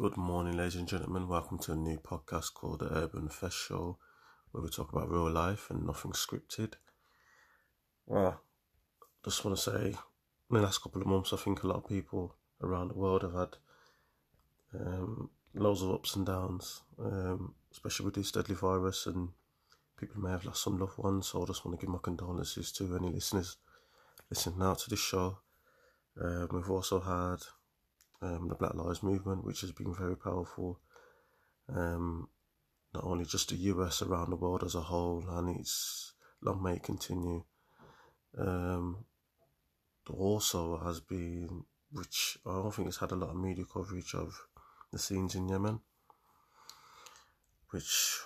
Good morning, ladies and gentlemen. Welcome to a new podcast called The Urban Fest Show, where we talk about real life and nothing scripted. Well, just want to say, in the last couple of months, I think a lot of people around the world have had um, loads of ups and downs, um, especially with this deadly virus, and people may have lost some loved ones. So I just want to give my condolences to any listeners listening out to this show. Um, we've also had um, the Black Lives Movement, which has been very powerful. Um, not only just the US, around the world as a whole, and it's long may it continue. Um, also has been, which I don't think it's had a lot of media coverage of the scenes in Yemen, which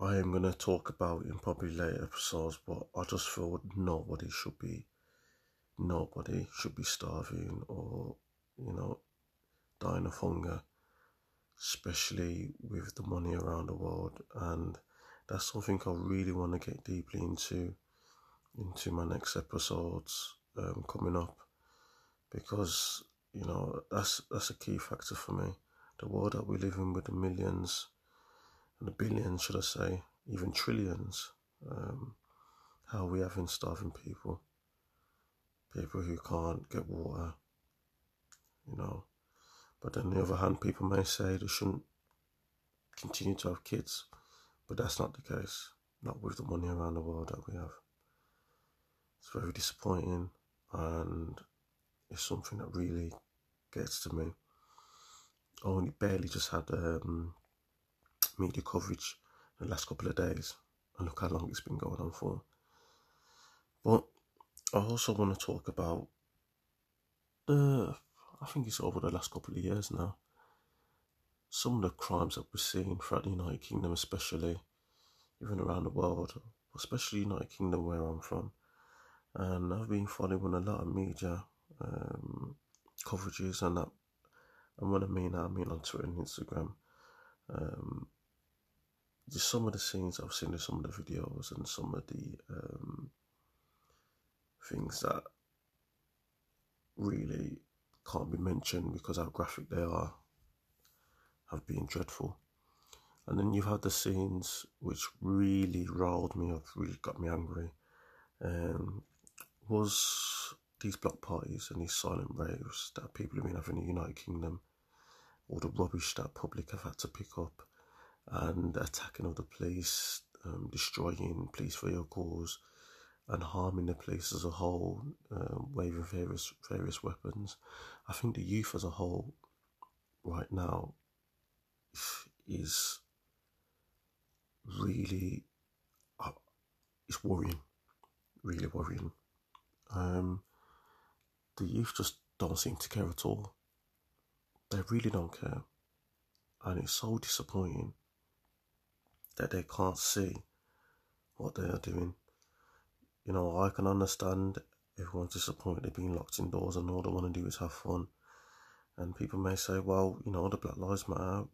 I am going to talk about in probably later episodes, but I just feel nobody should be, nobody should be starving or, you know, dying of hunger, especially with the money around the world. And that's something I really want to get deeply into into my next episodes um, coming up because you know that's that's a key factor for me. The world that we live in with the millions and the billions, should I say, even trillions, um, how we having starving people, people who can't get water, you know, but on the other hand, people may say they shouldn't continue to have kids, but that's not the case. Not with the money around the world that we have. It's very disappointing and it's something that really gets to me. I only barely just had um, media coverage in the last couple of days, and look how long it's been going on for. But I also want to talk about the I think it's over the last couple of years now. Some of the crimes that we're seeing throughout the United Kingdom, especially, even around the world, especially United Kingdom where I'm from, and I've been following a lot of media um, coverages and that. And what I mean, I mean on Twitter and Instagram. Um, just some of the scenes I've seen in some of the videos and some of the um, things that really can't be mentioned because how graphic they are have been dreadful. And then you've had the scenes which really riled me up, really got me angry. Um, was these block parties and these silent raves that people have been having in the United Kingdom, all the rubbish that public have had to pick up, and attacking of the police, um, destroying police vehicles, and harming the police as a whole, um, waving various various weapons. I think the youth as a whole, right now, is really, uh, it's worrying, really worrying. Um, the youth just don't seem to care at all. They really don't care, and it's so disappointing that they can't see what they are doing you know, I can understand everyone's disappointed being locked indoors and all they want to do is have fun. And people may say, well, you know, the Black Lives Matter,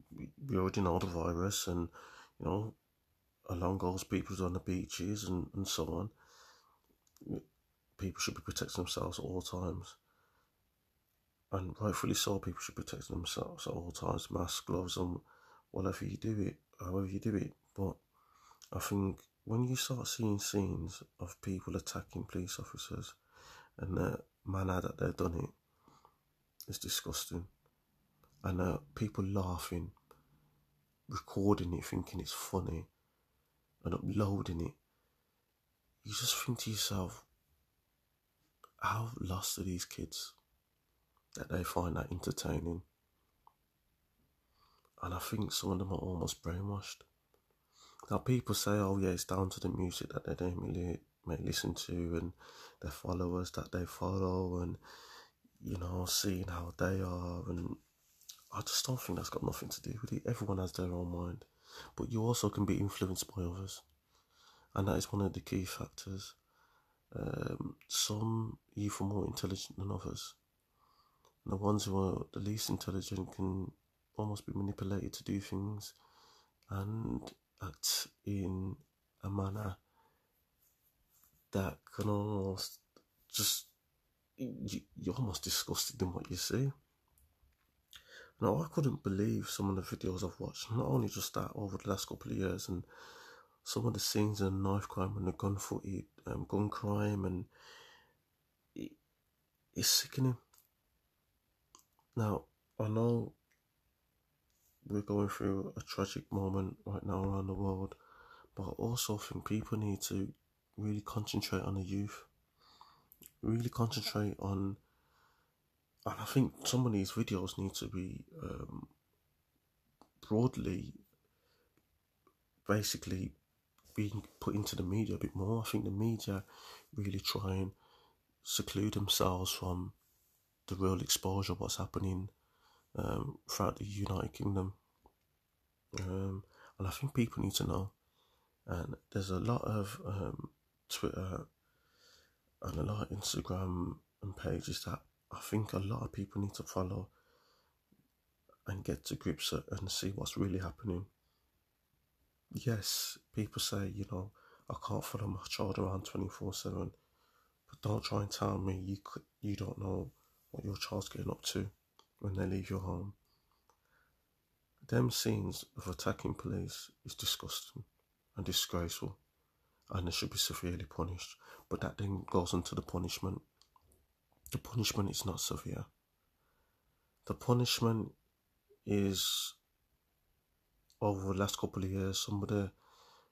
we already know the virus, and, you know, along goes people's on the beaches and, and so on. People should be protecting themselves at all times. And rightfully so, people should protect themselves at all times, mask, gloves, and whatever you do it, however you do it. But I think when you start seeing scenes of people attacking police officers and the manner that they've done it's disgusting. And uh, people laughing, recording it, thinking it's funny, and uploading it, you just think to yourself, how lost are these kids that they find that entertaining? And I think some of them are almost brainwashed. Now people say, oh yeah, it's down to the music that they don't really may listen to and their followers that they follow and you know seeing how they are and I just don't think that's got nothing to do with it. Everyone has their own mind, but you also can be influenced by others, and that is one of the key factors. Um, some even more intelligent than others. And the ones who are the least intelligent can almost be manipulated to do things, and act in a manner that can almost just you, you're almost disgusted in what you see. Now, I couldn't believe some of the videos I've watched, not only just that over the last couple of years, and some of the scenes in knife crime and the gun footage, um, gun crime, and it, it's sickening. Now, I know we're going through a tragic moment right now around the world, but I also think people need to really concentrate on the youth, really concentrate on and I think some of these videos need to be um, broadly, basically, being put into the media a bit more. I think the media really try and seclude themselves from the real exposure of what's happening um, throughout the United Kingdom. Um, and I think people need to know. And there's a lot of um, Twitter and a lot of Instagram and pages that I think a lot of people need to follow and get to grips and see what's really happening. Yes, people say, you know, I can't follow my child around 24 7, but don't try and tell me you, could, you don't know what your child's getting up to when they leave your home. Them scenes of attacking police is disgusting and disgraceful, and they should be severely punished. But that then goes into the punishment the punishment is not severe. The punishment is over the last couple of years, some of the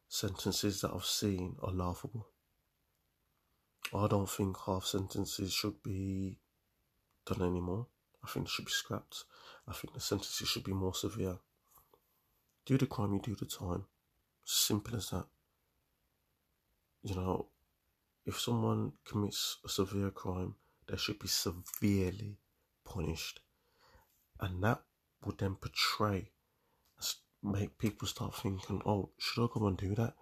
sentences that I've seen are laughable. I don't think half sentences should be done anymore. I think they should be scrapped. I think the sentences should be more severe. Do the crime, you do the time. Simple as that. You know, if someone commits a severe crime, they should be severely punished. And that would then portray, make people start thinking, oh, should I go and do that?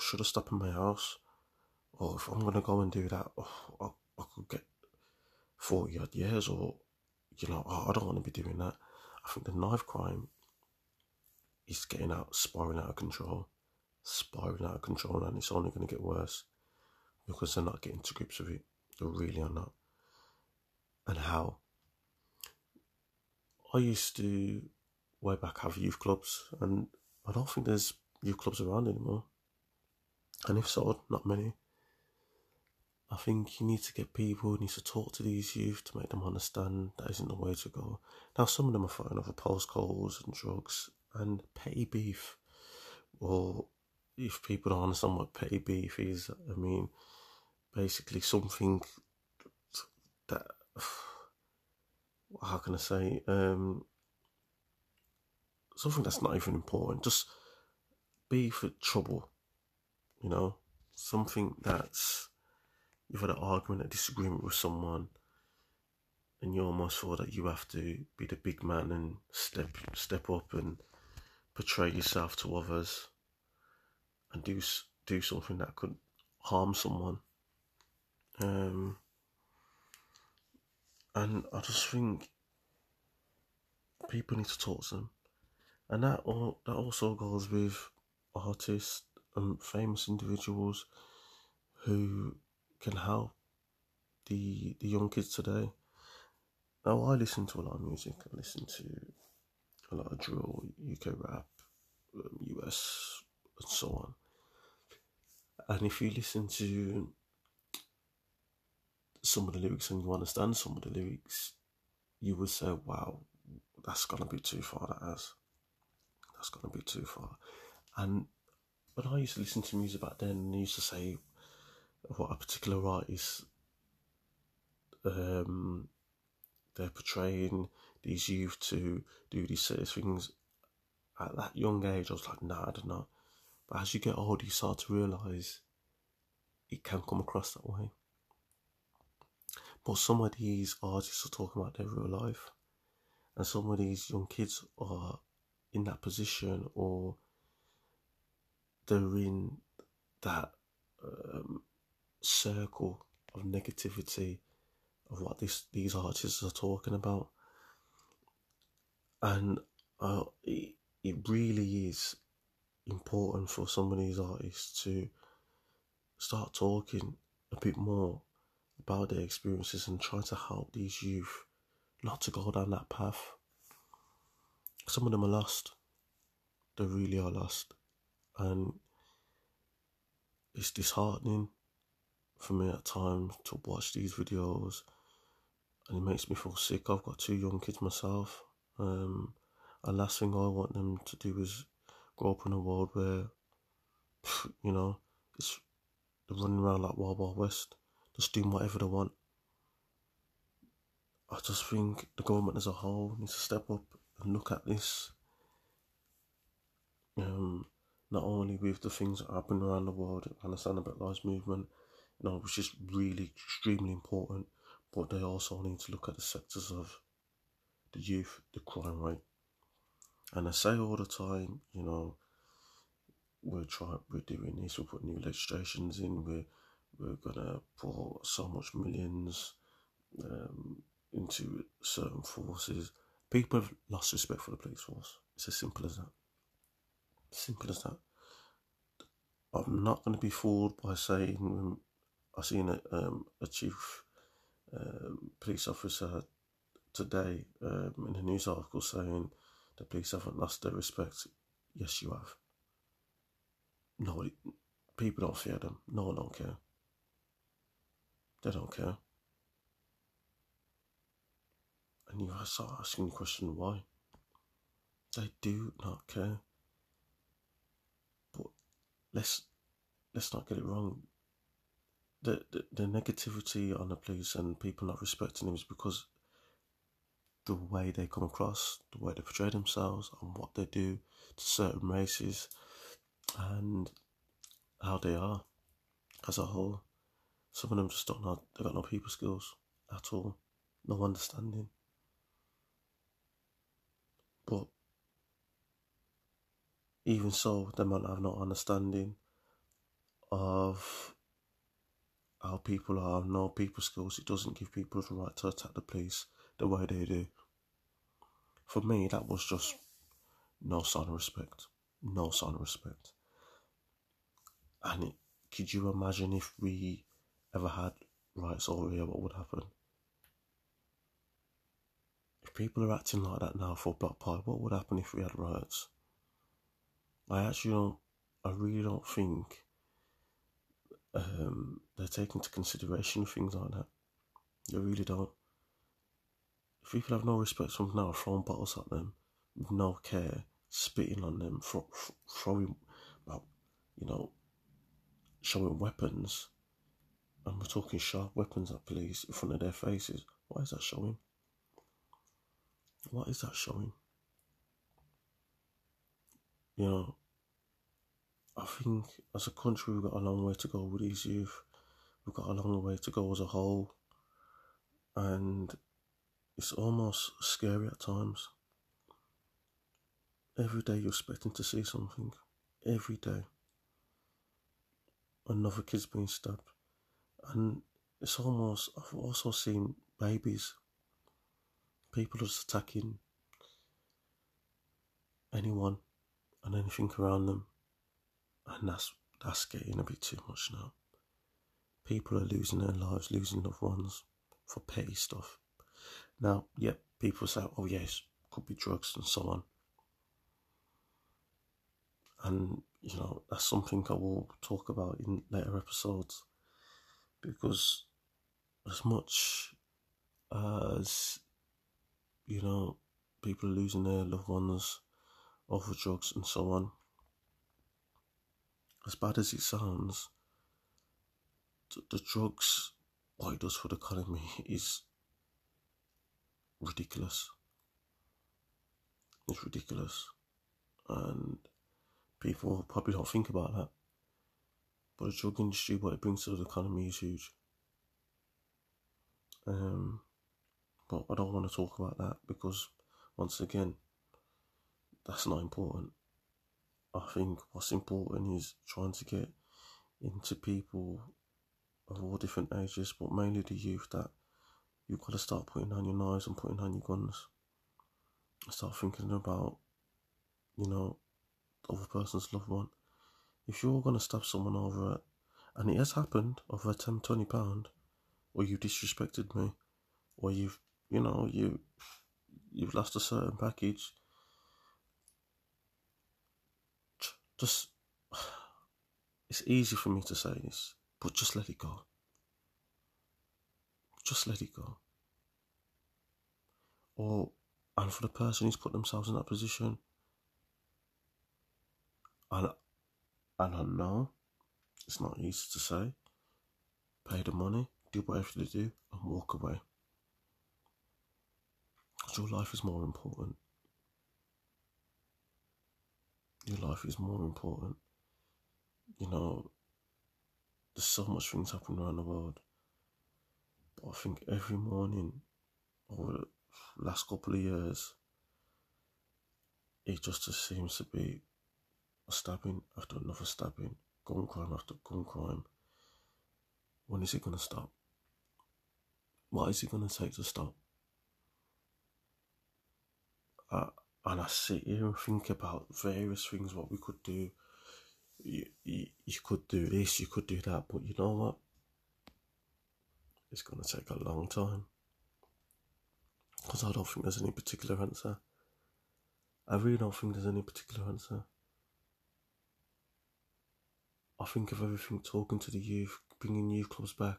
Should I stop in my house? Or if I'm going to go and do that, oh, I, I could get 40 odd years, or, you know, oh, I don't want to be doing that. I think the knife crime is getting out, spiraling out of control, spiraling out of control, and it's only going to get worse because they're not getting to grips with it. They really are not and how. I used to way back have youth clubs, and I don't think there's youth clubs around anymore. And if so, not many. I think you need to get people, you need to talk to these youth to make them understand that isn't the way to go. Now, some of them are fighting over postcodes and drugs and petty beef. Or if people don't understand what petty beef is, I mean, basically something that how can I say um, something that's not even important. Just be for trouble, you know, something that's you've had an argument, a disagreement with someone, and you almost feel that you have to be the big man and step step up and portray yourself to others, and do do something that could harm someone. Um, and I just think people need to talk to them, and that all that also goes with artists and famous individuals who can help the the young kids today. Now I listen to a lot of music. I listen to a lot of drill, UK rap, um, US, and so on. And if you listen to some of the lyrics and you understand some of the lyrics, you would say, wow, that's gonna be too far, that has. That's gonna be too far. And when I used to listen to music back then, I used to say what a particular artist um, they're portraying these youth to do these certain things. At that young age, I was like, nah, I don't know. But as you get older, you start to realise it can come across that way. But some of these artists are talking about their real life, and some of these young kids are in that position or they're in that um, circle of negativity of what this, these artists are talking about. And uh, it, it really is important for some of these artists to start talking a bit more about their experiences and try to help these youth not to go down that path. some of them are lost. They really are lost. And it's disheartening for me at times to watch these videos and it makes me feel sick. I've got two young kids myself. Um, and last thing I want them to do is grow up in a world where, you know, it's they're running around like Wild Wild West, just doing whatever they want. I just think the government as a whole needs to step up and look at this. Um, not only with the things that happen around the world, understand about lives movement, you know, which is really extremely important, but they also need to look at the sectors of the youth, the crime rate. And I say all the time, you know, we're trying, we're doing this, we're putting new legislations in, we're, we're gonna pour so much millions um, into certain forces. People have lost respect for the police force. It's as simple as that. Simple as that. I'm not going to be fooled by saying I seen a, um, a chief um, police officer today um, in a news article saying the police haven't lost their respect. Yes, you have. Nobody, people don't fear them. No one don't care. They don't care. And you start asking the question why. They do not care. But let's let's not get it wrong. The, the the negativity on the police and people not respecting them is because the way they come across, the way they portray themselves, and what they do to certain races, and how they are as a whole. Some of them just don't know, they've got no people skills at all, no understanding. But even so, they might have no understanding of how people are, no people skills. It doesn't give people the right to attack the police the way they do. For me, that was just no sign of respect. No sign of respect. And it, could you imagine if we ever had rights over here, what would happen? If people are acting like that now for Black Pride, what would happen if we had riots? I actually don't, I really don't think um, they take into consideration things like that. They really don't. If people have no respect for them now, throwing bottles at them with no care, spitting on them, throw, throwing, well, you know, showing weapons, and we're talking sharp weapons at police in front of their faces. What is that showing? What is that showing? You know, I think as a country we've got a long way to go with these youth. We've got a long way to go as a whole. And it's almost scary at times. Every day you're expecting to see something. Every day. Another kid's being stabbed. And it's almost, I've also seen babies. People just attacking anyone and anything around them. And that's, that's getting a bit too much now. People are losing their lives, losing loved ones for petty stuff. Now, yeah, people say, oh, yes, could be drugs and so on. And, you know, that's something I will talk about in later episodes because as much as, you know, people are losing their loved ones over drugs and so on, as bad as it sounds, the drugs, what it does for the economy is ridiculous. It's ridiculous. And people probably don't think about that. But the drug industry, what it brings to the economy is huge. Um, but I don't want to talk about that because, once again, that's not important. I think what's important is trying to get into people of all different ages, but mainly the youth that you've got to start putting down your knives and putting down your guns. Start thinking about, you know, the other person's loved one. If you're going to stab someone over it, and it has happened over a 10, 20 pound, or you've disrespected me, or you've, you know, you, you've lost a certain package, just it's easy for me to say this, but just let it go. Just let it go. Or and for the person who's put themselves in that position, and and I know it's not easy to say. Pay the money, do whatever they do, and walk away. Because your life is more important. Your life is more important. You know, there's so much things happening around the world. But I think every morning over the last couple of years, it just seems to be a stabbing after another stabbing, gun crime after gun crime. When is it going to stop? What is it going to take to stop? And I sit here and think about various things what we could do. You, you, you could do this, you could do that, but you know what? It's going to take a long time. Because I don't think there's any particular answer. I really don't think there's any particular answer. I think of everything talking to the youth, bringing youth clubs back,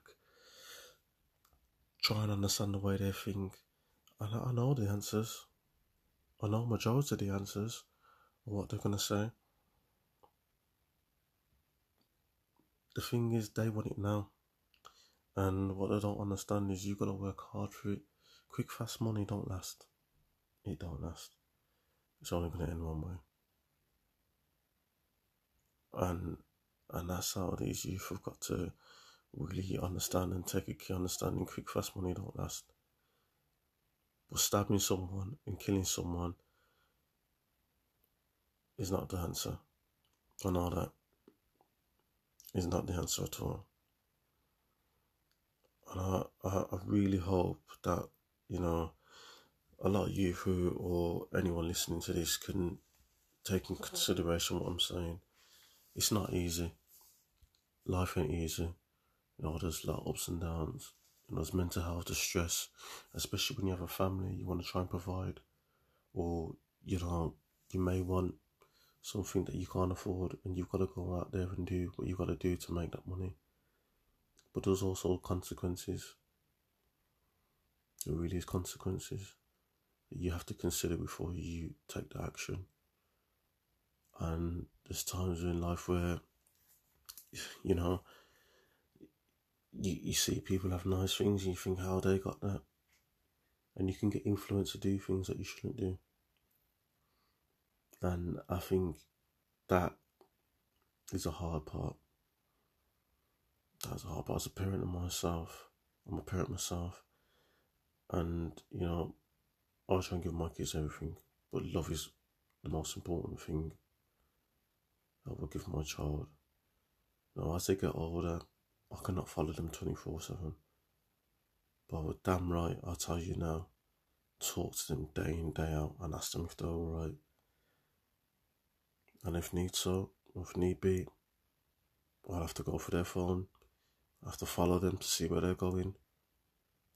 trying to understand the way they think. And I, I know the answers. I know majority of the answers what they're going to say. The thing is, they want it now. And what I don't understand is you got to work hard for it. Quick, fast money don't last. It don't last. It's only to end one way. And and that's how these youth have got to really understand and take a key understanding. Quick, fast money don't last. But stabbing someone and killing someone is not the answer. I know that is not the answer at all. I, I, I really hope that, you know, a lot of you who or anyone listening to this can take in consideration what I'm saying it's not easy. Life ain't easy. You know, there's a lot of ups and downs. You know, there's mental health, there's stress, especially when you have a family, you want to try and provide, or you know, you may want something that you can't afford, and you've got to go out there and do what you've got to do to make that money. But there's also consequences. There really is consequences you have to consider before you take the action. And there's times in life where, you know, you, you see people have nice things and you think how they got that. And you can get influenced to do things that you shouldn't do. And I think that is a hard part. That's hard part as a parent of myself. I'm a parent myself. And, you know, I try and give my kids everything. But love is the most important thing I will give my child. Now, as they get older, I cannot follow them 24 7. But with damn right, I'll tell you now, talk to them day in, day out, and ask them if they're alright. And if need so, if need be, I'll have to go for their phone. I have to follow them to see where they're going.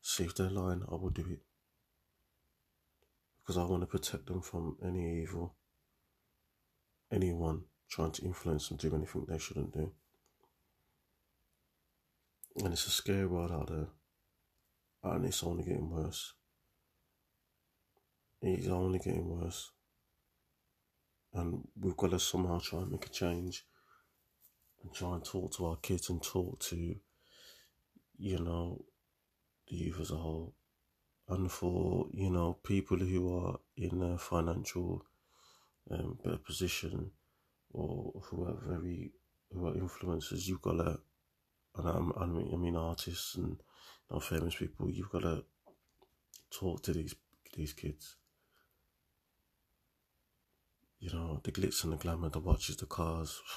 See if they're lying, I will do it. Because I want to protect them from any evil. Anyone trying to influence them to do anything they shouldn't do. And it's a scary world out there. And it's only getting worse. It's only getting worse. And we've got to somehow try and make a change and try and talk to our kids and talk to, you know, the youth as a whole. And for, you know, people who are in a financial um, better position or who are very who are influencers, you've got to, and I'm, I mean, I mean artists and you know, famous people, you've got to talk to these these kids. You know, the glitz and the glamour, the watches, the cars.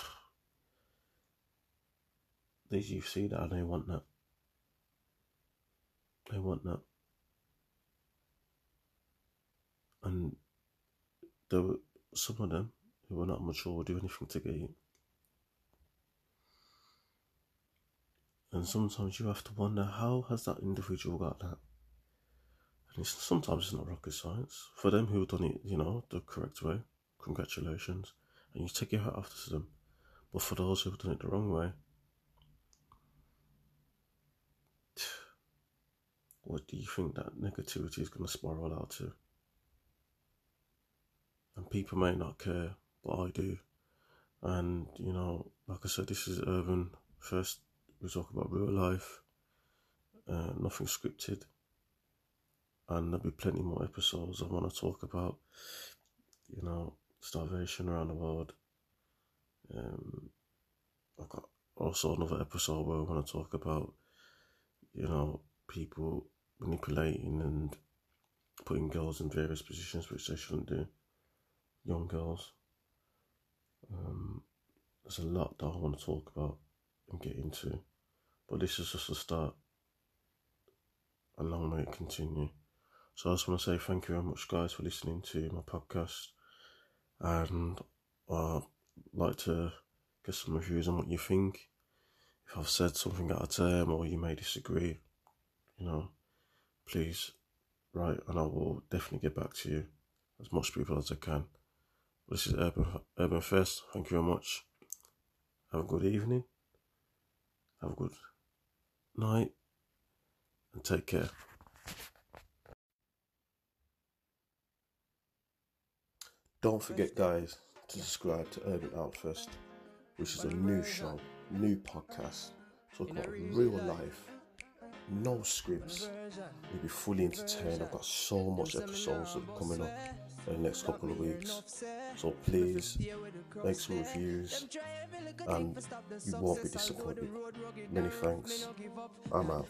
These you see that and they want that. They want that. And there were some of them who were not mature or do anything to get you. And sometimes you have to wonder how has that individual got that? And it's, sometimes it's not rocket science. For them who have done it, you know, the correct way, congratulations. and you take your hat off to them. But for those who've done it the wrong way, what do you think that negativity is going to spiral out to? And people may not care, but I do. And, you know, like I said, this is urban. First, we talk about real life, uh, nothing scripted. And there'll be plenty more episodes I want to talk about, you know, starvation around the world. Um, I've got also another episode where I want to talk about, you know, people manipulating and putting girls in various positions which they shouldn't do, young girls. Um, there's a lot that I want to talk about and get into, but this is just a start. A long may it continue. So I just want to say thank you very much, guys, for listening to my podcast, and I'd like to get some reviews on what you think. If I've said something out of term or you may disagree, you know, please write and I will definitely get back to you as much people as I can. This is Urban Urban Fest. Thank you very much. Have a good evening. Have a good night and take care. Don't forget, guys, to subscribe to Urban Outfest, which is a new show, new podcast, talking about real life no scripts. We'll be fully entertained. I've got so much episodes coming up in the next couple of weeks. So please make some reviews and you won't be disappointed. Many thanks. I'm out.